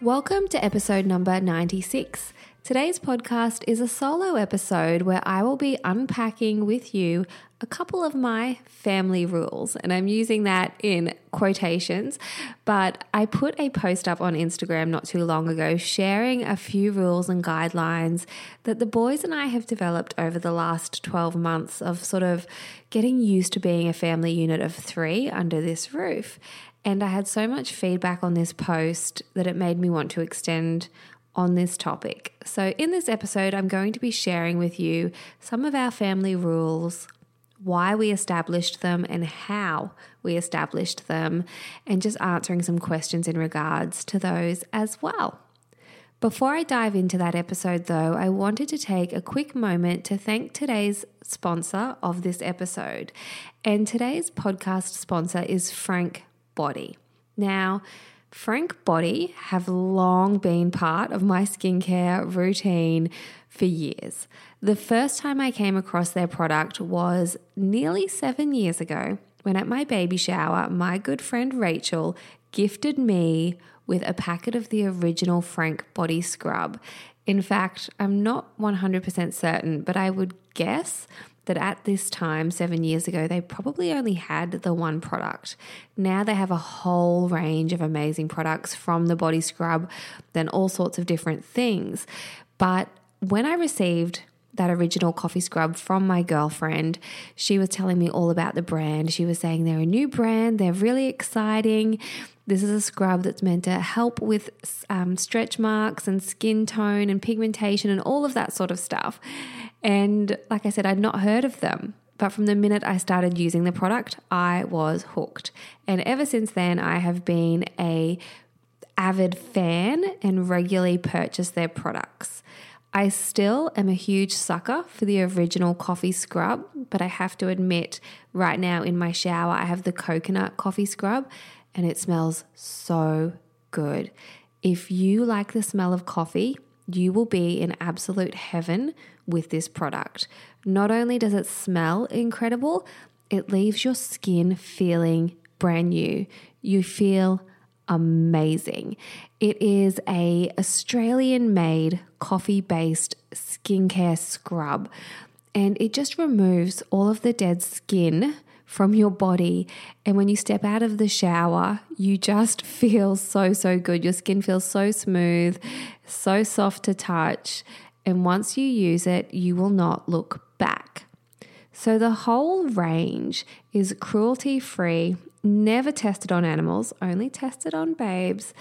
Welcome to episode number 96. Today's podcast is a solo episode where I will be unpacking with you a couple of my family rules, and I'm using that in quotations. But I put a post up on Instagram not too long ago sharing a few rules and guidelines that the boys and I have developed over the last 12 months of sort of getting used to being a family unit of three under this roof. And I had so much feedback on this post that it made me want to extend on this topic. So, in this episode, I'm going to be sharing with you some of our family rules, why we established them, and how we established them, and just answering some questions in regards to those as well. Before I dive into that episode, though, I wanted to take a quick moment to thank today's sponsor of this episode. And today's podcast sponsor is Frank Body. Now, Frank Body have long been part of my skincare routine for years. The first time I came across their product was nearly seven years ago when, at my baby shower, my good friend Rachel gifted me with a packet of the original Frank Body Scrub. In fact, I'm not 100% certain, but I would guess that at this time, seven years ago, they probably only had the one product. Now they have a whole range of amazing products from the body scrub, then all sorts of different things. But when I received that original coffee scrub from my girlfriend. She was telling me all about the brand. She was saying they're a new brand, they're really exciting. This is a scrub that's meant to help with um, stretch marks and skin tone and pigmentation and all of that sort of stuff. And like I said, I'd not heard of them. But from the minute I started using the product, I was hooked. And ever since then, I have been a avid fan and regularly purchase their products. I still am a huge sucker for the original coffee scrub, but I have to admit, right now in my shower, I have the coconut coffee scrub and it smells so good. If you like the smell of coffee, you will be in absolute heaven with this product. Not only does it smell incredible, it leaves your skin feeling brand new. You feel amazing. It is a Australian made coffee based skincare scrub and it just removes all of the dead skin from your body. And when you step out of the shower, you just feel so, so good. Your skin feels so smooth, so soft to touch. And once you use it, you will not look back. So the whole range is cruelty free, never tested on animals, only tested on babes.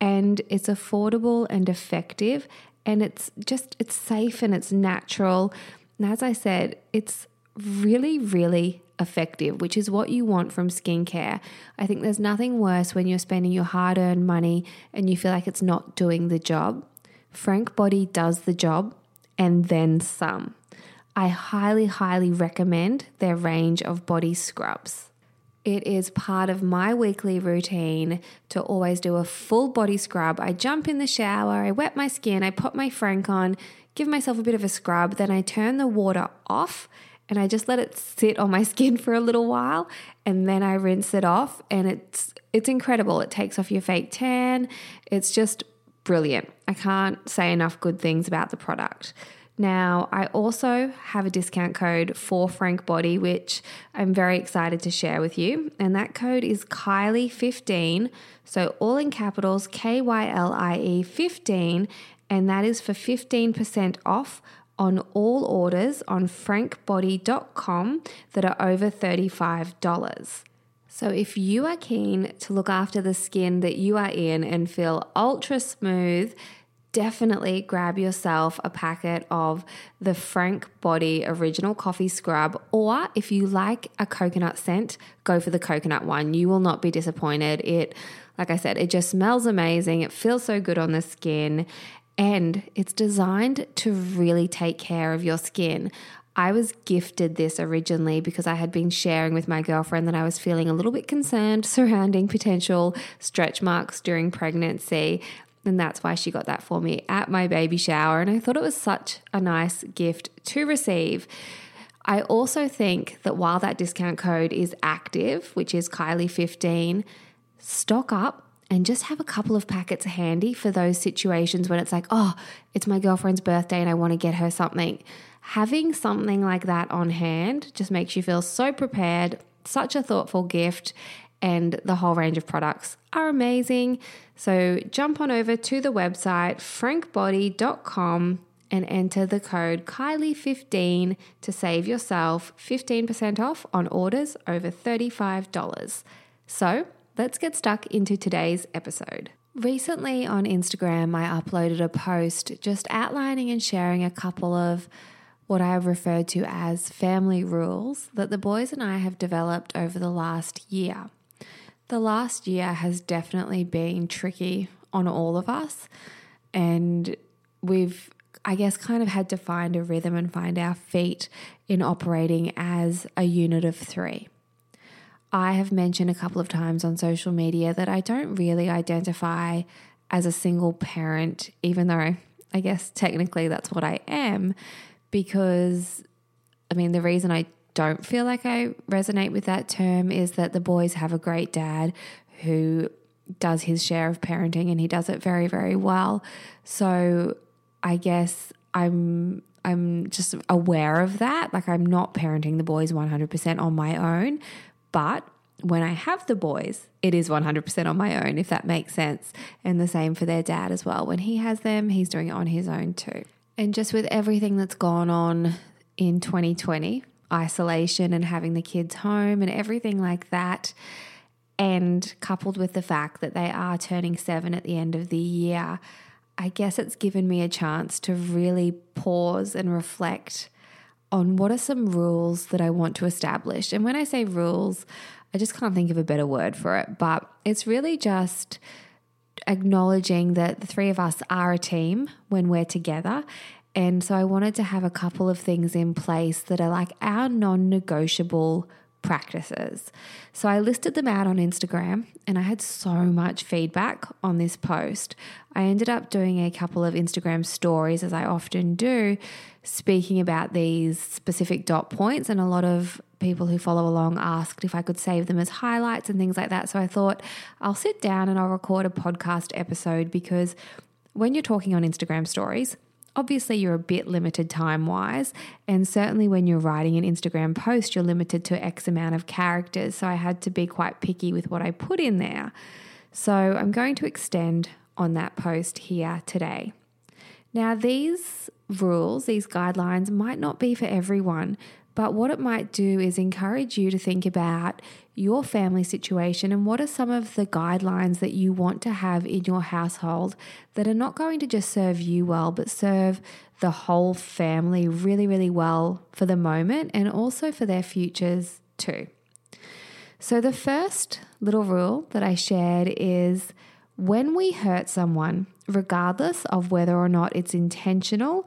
And it's affordable and effective. And it's just, it's safe and it's natural. And as I said, it's really, really effective, which is what you want from skincare. I think there's nothing worse when you're spending your hard earned money and you feel like it's not doing the job. Frank Body does the job and then some. I highly, highly recommend their range of body scrubs. It is part of my weekly routine to always do a full body scrub. I jump in the shower, I wet my skin, I put my Frank on, give myself a bit of a scrub, then I turn the water off and I just let it sit on my skin for a little while and then I rinse it off and it's it's incredible. It takes off your fake tan. It's just brilliant. I can't say enough good things about the product. Now, I also have a discount code for Frank Body, which I'm very excited to share with you. And that code is Kylie15. So, all in capitals, K Y L I E 15. And that is for 15% off on all orders on frankbody.com that are over $35. So, if you are keen to look after the skin that you are in and feel ultra smooth, definitely grab yourself a packet of the Frank Body Original Coffee Scrub. Or if you like a coconut scent, go for the coconut one. You will not be disappointed. It, like I said, it just smells amazing. It feels so good on the skin. And it's designed to really take care of your skin. I was gifted this originally because I had been sharing with my girlfriend that I was feeling a little bit concerned surrounding potential stretch marks during pregnancy. And that's why she got that for me at my baby shower. And I thought it was such a nice gift to receive. I also think that while that discount code is active, which is Kylie15, stock up and just have a couple of packets handy for those situations when it's like, oh, it's my girlfriend's birthday and I want to get her something. Having something like that on hand just makes you feel so prepared, such a thoughtful gift, and the whole range of products are amazing. So jump on over to the website frankbody.com and enter the code Kylie15 to save yourself 15% off on orders over $35. So, let's get stuck into today's episode. Recently on Instagram, I uploaded a post just outlining and sharing a couple of what I have referred to as family rules that the boys and I have developed over the last year. The last year has definitely been tricky on all of us, and we've, I guess, kind of had to find a rhythm and find our feet in operating as a unit of three. I have mentioned a couple of times on social media that I don't really identify as a single parent, even though I guess technically that's what I am, because I mean, the reason I don't feel like I resonate with that term is that the boys have a great dad who does his share of parenting and he does it very, very well. So I guess I'm I'm just aware of that. Like I'm not parenting the boys 100% on my own, but when I have the boys, it is 100% on my own, if that makes sense. And the same for their dad as well. When he has them, he's doing it on his own too. And just with everything that's gone on in 2020, isolation and having the kids home and everything like that, and coupled with the fact that they are turning seven at the end of the year, I guess it's given me a chance to really pause and reflect on what are some rules that I want to establish. And when I say rules, I just can't think of a better word for it, but it's really just acknowledging that the three of us are a team when we're together. And so I wanted to have a couple of things in place that are like our non negotiable practices. So I listed them out on Instagram and I had so much feedback on this post. I ended up doing a couple of Instagram stories, as I often do, speaking about these specific dot points. And a lot of people who follow along asked if I could save them as highlights and things like that. So I thought I'll sit down and I'll record a podcast episode because when you're talking on Instagram stories, obviously you're a bit limited time wise. And certainly when you're writing an Instagram post, you're limited to X amount of characters. So I had to be quite picky with what I put in there. So I'm going to extend on that post here today. Now, these rules, these guidelines might not be for everyone, but what it might do is encourage you to think about your family situation and what are some of the guidelines that you want to have in your household that are not going to just serve you well, but serve the whole family really, really well for the moment and also for their futures too. So, the first little rule that I shared is when we hurt someone, regardless of whether or not it's intentional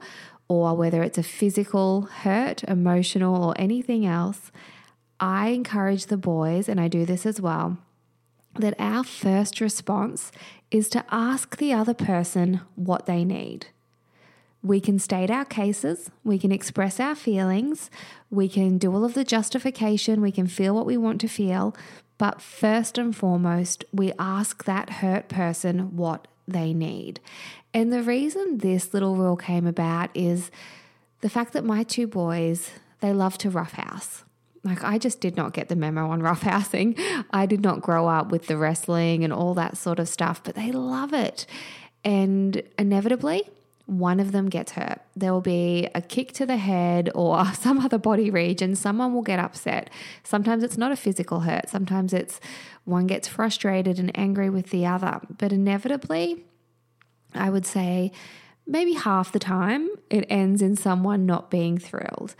or whether it's a physical hurt, emotional, or anything else, I encourage the boys, and I do this as well, that our first response is to ask the other person what they need. We can state our cases, we can express our feelings, we can do all of the justification, we can feel what we want to feel, but first and foremost, we ask that hurt person what they need. And the reason this little rule came about is the fact that my two boys, they love to roughhouse. Like, I just did not get the memo on roughhousing. I did not grow up with the wrestling and all that sort of stuff, but they love it. And inevitably, one of them gets hurt. There will be a kick to the head or some other body region. Someone will get upset. Sometimes it's not a physical hurt, sometimes it's one gets frustrated and angry with the other. But inevitably, I would say maybe half the time it ends in someone not being thrilled.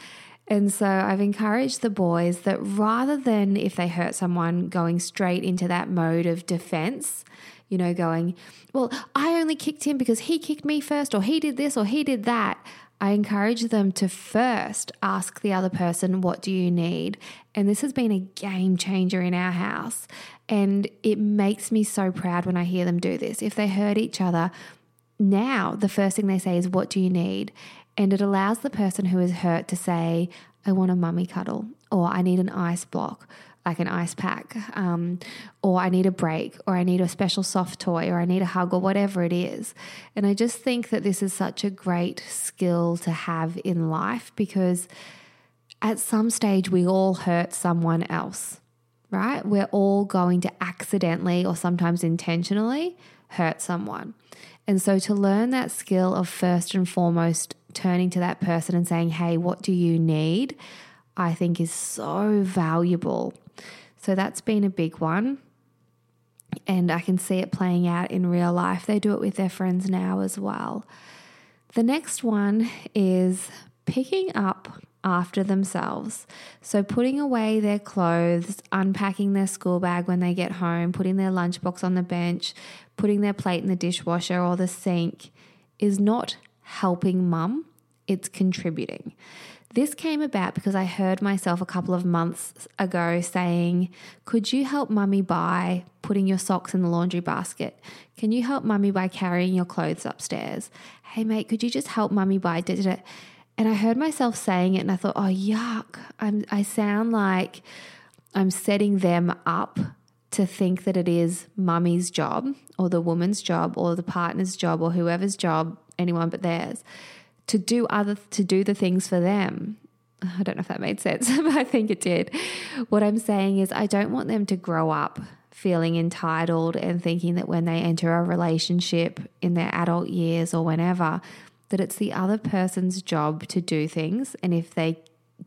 And so I've encouraged the boys that rather than if they hurt someone going straight into that mode of defense, you know, going, well, I only kicked him because he kicked me first, or he did this, or he did that. I encourage them to first ask the other person, What do you need? And this has been a game changer in our house. And it makes me so proud when I hear them do this. If they hurt each other, now the first thing they say is, What do you need? And it allows the person who is hurt to say, I want a mummy cuddle, or I need an ice block, like an ice pack, um, or I need a break, or I need a special soft toy, or I need a hug, or whatever it is. And I just think that this is such a great skill to have in life because at some stage we all hurt someone else, right? We're all going to accidentally or sometimes intentionally hurt someone. And so to learn that skill of first and foremost turning to that person and saying, hey, what do you need? I think is so valuable so that's been a big one. And I can see it playing out in real life. They do it with their friends now as well. The next one is picking up after themselves. So, putting away their clothes, unpacking their school bag when they get home, putting their lunchbox on the bench, putting their plate in the dishwasher or the sink is not helping mum, it's contributing. This came about because I heard myself a couple of months ago saying, Could you help mummy by putting your socks in the laundry basket? Can you help mummy by carrying your clothes upstairs? Hey, mate, could you just help mummy by? And I heard myself saying it and I thought, Oh, yuck. I'm, I sound like I'm setting them up to think that it is mummy's job or the woman's job or the partner's job or whoever's job, anyone but theirs to do other to do the things for them. I don't know if that made sense, but I think it did. What I'm saying is I don't want them to grow up feeling entitled and thinking that when they enter a relationship in their adult years or whenever that it's the other person's job to do things and if they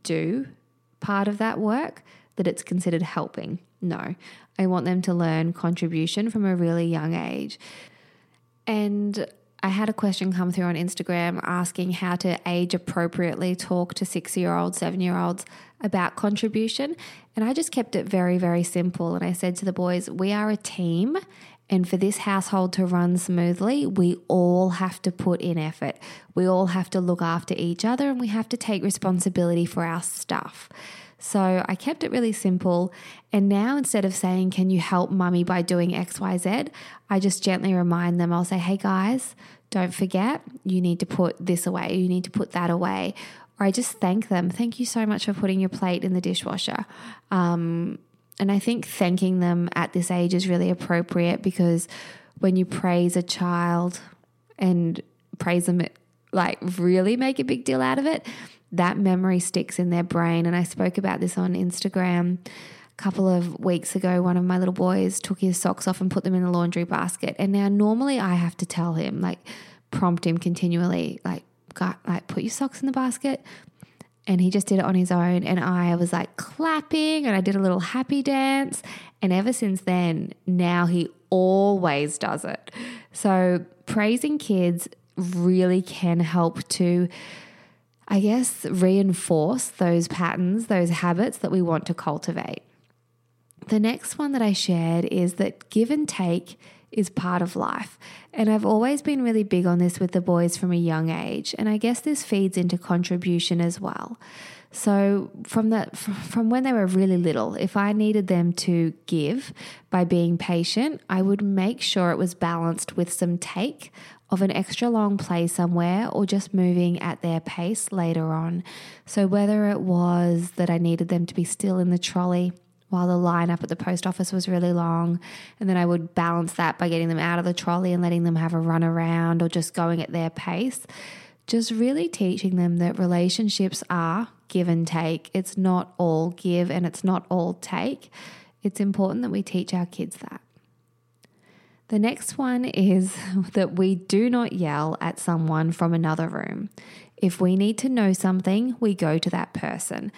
do part of that work that it's considered helping. No. I want them to learn contribution from a really young age. And I had a question come through on Instagram asking how to age appropriately talk to six year olds, seven year olds about contribution. And I just kept it very, very simple. And I said to the boys, we are a team. And for this household to run smoothly, we all have to put in effort. We all have to look after each other and we have to take responsibility for our stuff. So I kept it really simple. And now instead of saying, Can you help mummy by doing XYZ? I just gently remind them, I'll say, Hey guys, don't forget, you need to put this away, you need to put that away. Or I just thank them. Thank you so much for putting your plate in the dishwasher. Um, and I think thanking them at this age is really appropriate because when you praise a child and praise them, like really make a big deal out of it, that memory sticks in their brain. And I spoke about this on Instagram a couple of weeks ago. One of my little boys took his socks off and put them in the laundry basket. And now, normally, I have to tell him, like, prompt him continually, like, like, put your socks in the basket. And he just did it on his own. And I was like clapping and I did a little happy dance. And ever since then, now he always does it. So, praising kids really can help to I guess, reinforce those patterns, those habits that we want to cultivate. The next one that I shared is that give and take is part of life. And I've always been really big on this with the boys from a young age. And I guess this feeds into contribution as well. So from the from when they were really little, if I needed them to give by being patient, I would make sure it was balanced with some take of an extra long play somewhere or just moving at their pace later on. So whether it was that I needed them to be still in the trolley while the line up at the post office was really long. And then I would balance that by getting them out of the trolley and letting them have a run around or just going at their pace. Just really teaching them that relationships are give and take. It's not all give and it's not all take. It's important that we teach our kids that. The next one is that we do not yell at someone from another room. If we need to know something, we go to that person.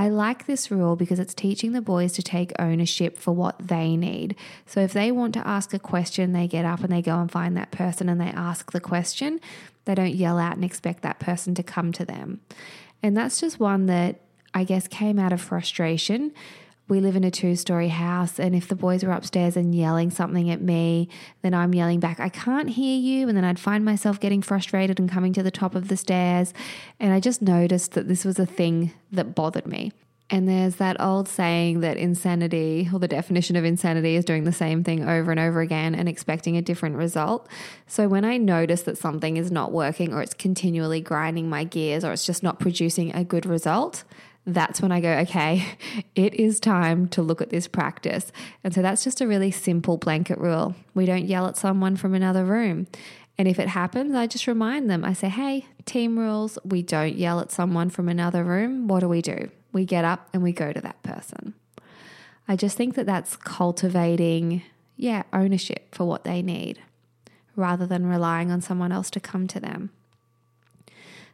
I like this rule because it's teaching the boys to take ownership for what they need. So if they want to ask a question, they get up and they go and find that person and they ask the question. They don't yell out and expect that person to come to them. And that's just one that I guess came out of frustration. We live in a two story house, and if the boys were upstairs and yelling something at me, then I'm yelling back, I can't hear you. And then I'd find myself getting frustrated and coming to the top of the stairs. And I just noticed that this was a thing that bothered me. And there's that old saying that insanity, or the definition of insanity, is doing the same thing over and over again and expecting a different result. So when I notice that something is not working, or it's continually grinding my gears, or it's just not producing a good result, that's when I go, okay, it is time to look at this practice. And so that's just a really simple blanket rule. We don't yell at someone from another room. And if it happens, I just remind them. I say, hey, team rules, we don't yell at someone from another room. What do we do? we get up and we go to that person. I just think that that's cultivating, yeah, ownership for what they need rather than relying on someone else to come to them.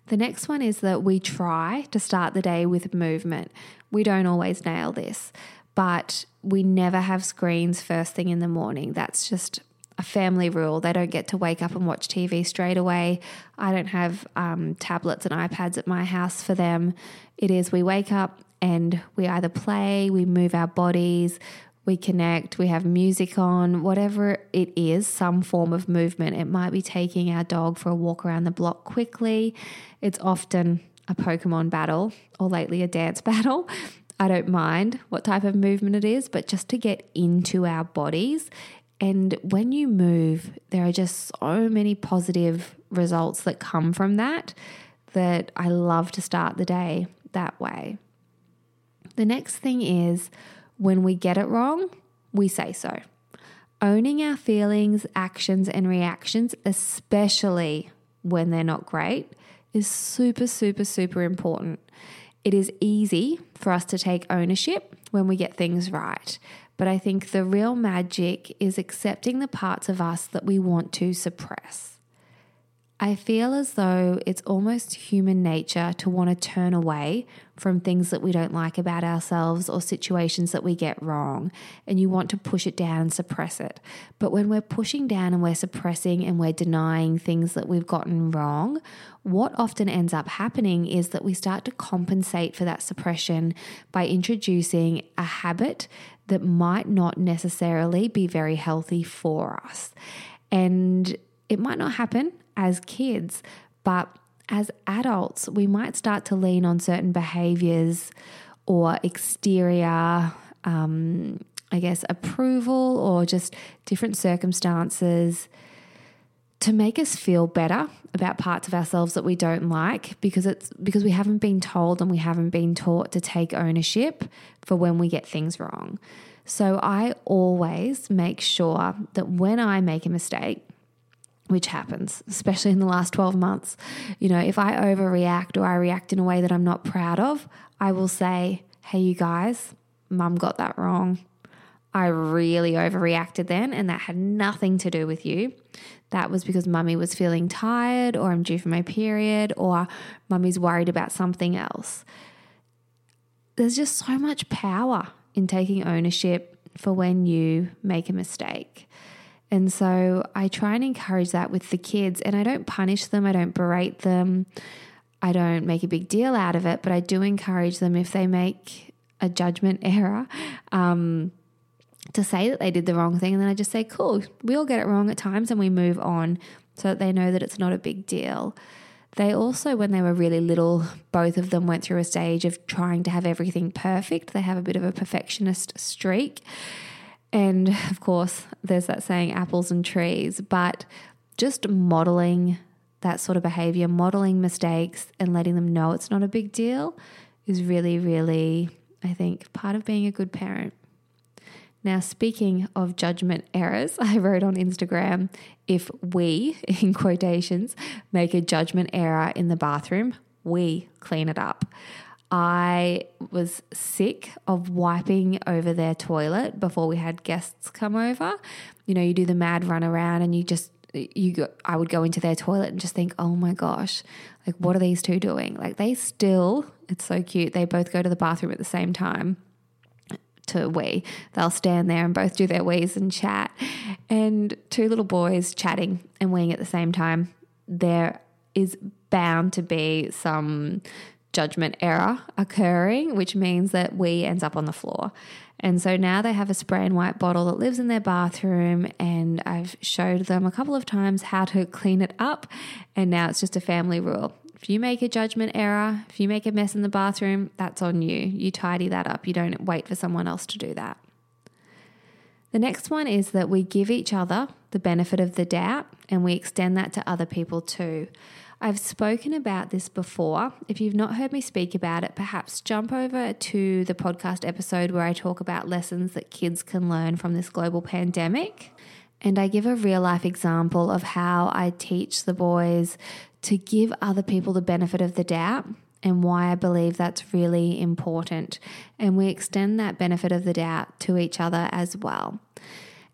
The next one is that we try to start the day with movement. We don't always nail this, but we never have screens first thing in the morning. That's just a family rule. They don't get to wake up and watch TV straight away. I don't have um, tablets and iPads at my house for them. It is we wake up and we either play, we move our bodies, we connect, we have music on, whatever it is, some form of movement. It might be taking our dog for a walk around the block quickly. It's often a Pokemon battle or lately a dance battle. I don't mind what type of movement it is, but just to get into our bodies and when you move, there are just so many positive results that come from that that I love to start the day that way. The next thing is when we get it wrong, we say so. Owning our feelings, actions, and reactions, especially when they're not great, is super, super, super important. It is easy for us to take ownership when we get things right. But I think the real magic is accepting the parts of us that we want to suppress. I feel as though it's almost human nature to want to turn away from things that we don't like about ourselves or situations that we get wrong, and you want to push it down and suppress it. But when we're pushing down and we're suppressing and we're denying things that we've gotten wrong, what often ends up happening is that we start to compensate for that suppression by introducing a habit that might not necessarily be very healthy for us. And it might not happen as kids, but as adults, we might start to lean on certain behaviors or exterior, um, I guess, approval or just different circumstances to make us feel better about parts of ourselves that we don't like because it's because we haven't been told and we haven't been taught to take ownership for when we get things wrong. So I always make sure that when I make a mistake, which happens, especially in the last 12 months. You know, if I overreact or I react in a way that I'm not proud of, I will say, hey, you guys, mum got that wrong. I really overreacted then, and that had nothing to do with you. That was because mummy was feeling tired, or I'm due for my period, or mummy's worried about something else. There's just so much power in taking ownership for when you make a mistake. And so I try and encourage that with the kids, and I don't punish them, I don't berate them, I don't make a big deal out of it, but I do encourage them if they make a judgment error. Um, to say that they did the wrong thing. And then I just say, cool, we all get it wrong at times and we move on so that they know that it's not a big deal. They also, when they were really little, both of them went through a stage of trying to have everything perfect. They have a bit of a perfectionist streak. And of course, there's that saying apples and trees, but just modeling that sort of behavior, modeling mistakes and letting them know it's not a big deal is really, really, I think, part of being a good parent. Now, speaking of judgment errors, I wrote on Instagram if we, in quotations, make a judgment error in the bathroom, we clean it up. I was sick of wiping over their toilet before we had guests come over. You know, you do the mad run around and you just you go, I would go into their toilet and just think, "Oh my gosh, like what are these two doing?" Like they still, it's so cute. They both go to the bathroom at the same time to wee. They'll stand there and both do their wees and chat. And two little boys chatting and weeing at the same time. There is bound to be some judgment error occurring, which means that wee ends up on the floor. And so now they have a spray and wipe bottle that lives in their bathroom, and I've showed them a couple of times how to clean it up. And now it's just a family rule. If you make a judgment error, if you make a mess in the bathroom, that's on you. You tidy that up. You don't wait for someone else to do that. The next one is that we give each other the benefit of the doubt and we extend that to other people too. I've spoken about this before. If you've not heard me speak about it, perhaps jump over to the podcast episode where I talk about lessons that kids can learn from this global pandemic. And I give a real life example of how I teach the boys to give other people the benefit of the doubt and why I believe that's really important. And we extend that benefit of the doubt to each other as well.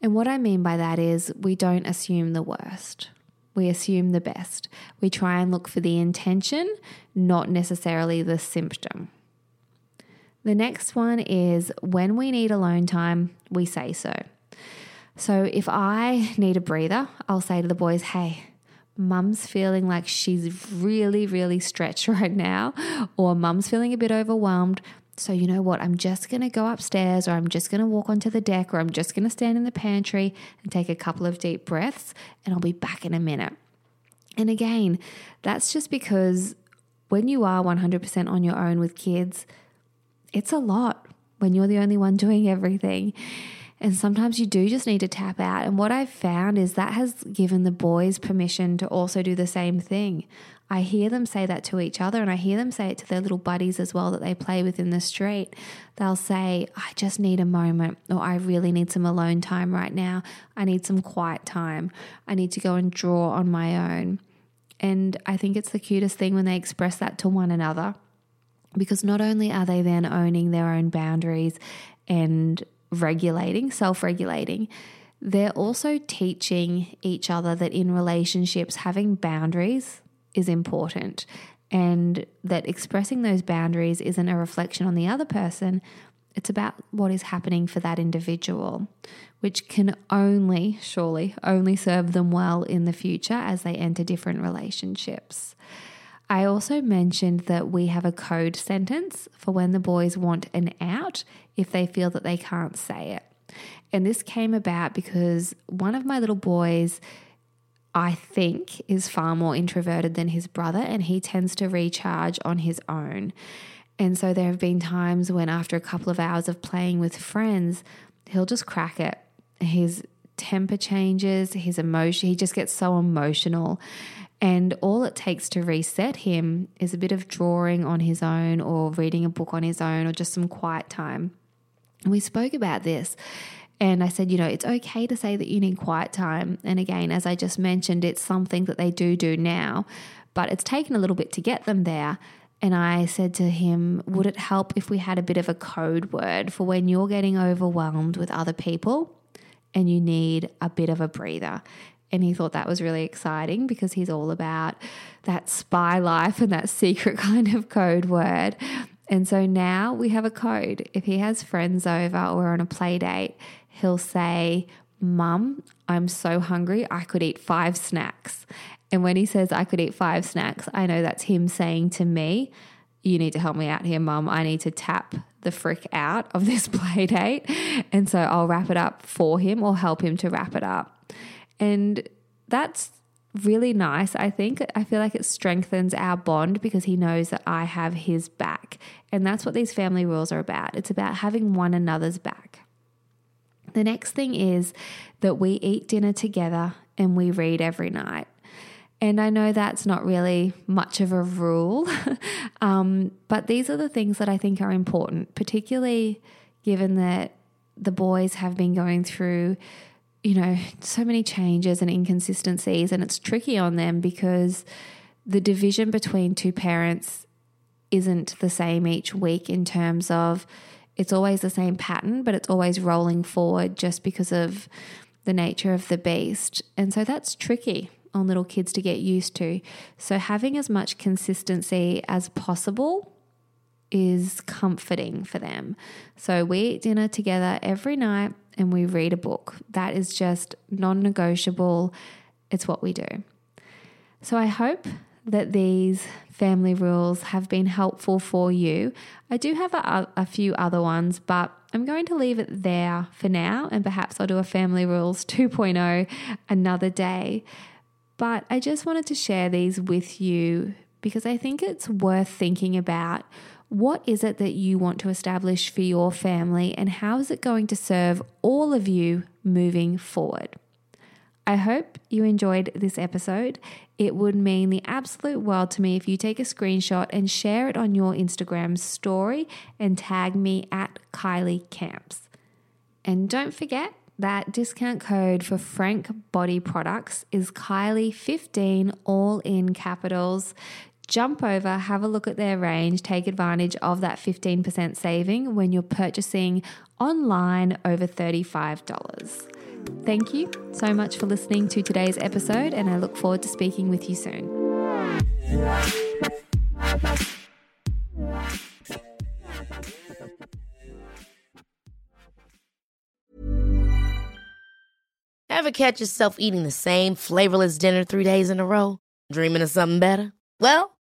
And what I mean by that is we don't assume the worst. We assume the best. We try and look for the intention, not necessarily the symptom. The next one is when we need alone time, we say so. So if I need a breather, I'll say to the boys, hey, mum's feeling like she's really, really stretched right now, or mum's feeling a bit overwhelmed. So, you know what? I'm just going to go upstairs, or I'm just going to walk onto the deck, or I'm just going to stand in the pantry and take a couple of deep breaths, and I'll be back in a minute. And again, that's just because when you are 100% on your own with kids, it's a lot when you're the only one doing everything. And sometimes you do just need to tap out. And what I've found is that has given the boys permission to also do the same thing. I hear them say that to each other, and I hear them say it to their little buddies as well that they play with in the street. They'll say, I just need a moment, or I really need some alone time right now. I need some quiet time. I need to go and draw on my own. And I think it's the cutest thing when they express that to one another because not only are they then owning their own boundaries and regulating, self regulating, they're also teaching each other that in relationships, having boundaries is important and that expressing those boundaries isn't a reflection on the other person. It's about what is happening for that individual, which can only, surely, only serve them well in the future as they enter different relationships. I also mentioned that we have a code sentence for when the boys want an out if they feel that they can't say it. And this came about because one of my little boys, I think, is far more introverted than his brother, and he tends to recharge on his own. And so there have been times when, after a couple of hours of playing with friends, he'll just crack it. His temper changes, his emotion, he just gets so emotional. And all it takes to reset him is a bit of drawing on his own or reading a book on his own or just some quiet time. We spoke about this. And I said, you know, it's okay to say that you need quiet time. And again, as I just mentioned, it's something that they do do now, but it's taken a little bit to get them there. And I said to him, would it help if we had a bit of a code word for when you're getting overwhelmed with other people and you need a bit of a breather? And he thought that was really exciting because he's all about that spy life and that secret kind of code word. And so now we have a code. If he has friends over or on a play date, he'll say, Mum, I'm so hungry, I could eat five snacks. And when he says I could eat five snacks, I know that's him saying to me, you need to help me out here, mum. I need to tap the frick out of this play date. And so I'll wrap it up for him or help him to wrap it up. And that's really nice, I think. I feel like it strengthens our bond because he knows that I have his back. And that's what these family rules are about. It's about having one another's back. The next thing is that we eat dinner together and we read every night. And I know that's not really much of a rule, um, but these are the things that I think are important, particularly given that the boys have been going through, you know, so many changes and inconsistencies, and it's tricky on them because the division between two parents isn't the same each week in terms of it's always the same pattern, but it's always rolling forward just because of the nature of the beast. And so that's tricky on little kids to get used to. So, having as much consistency as possible is comforting for them. So, we eat dinner together every night and we read a book. That is just non negotiable. It's what we do. So, I hope that these family rules have been helpful for you. I do have a, a, few other ones, but I'm going to leave it there for now, and perhaps I'll do a family rules 2.0 another day. But I just wanted to share these with you because I think it's worth thinking about what is it that you want to establish for your family and how is it going to serve all of you moving forward. I hope you enjoyed this episode. It would mean the absolute world to me if you take a screenshot and share it on your Instagram story and tag me at Kylie Camps. And don't forget, that discount code for Frank Body Products is Kylie15, all in capitals. Jump over, have a look at their range, take advantage of that 15% saving when you're purchasing online over $35. Thank you so much for listening to today's episode, and I look forward to speaking with you soon. Ever catch yourself eating the same flavorless dinner three days in a row? Dreaming of something better? Well,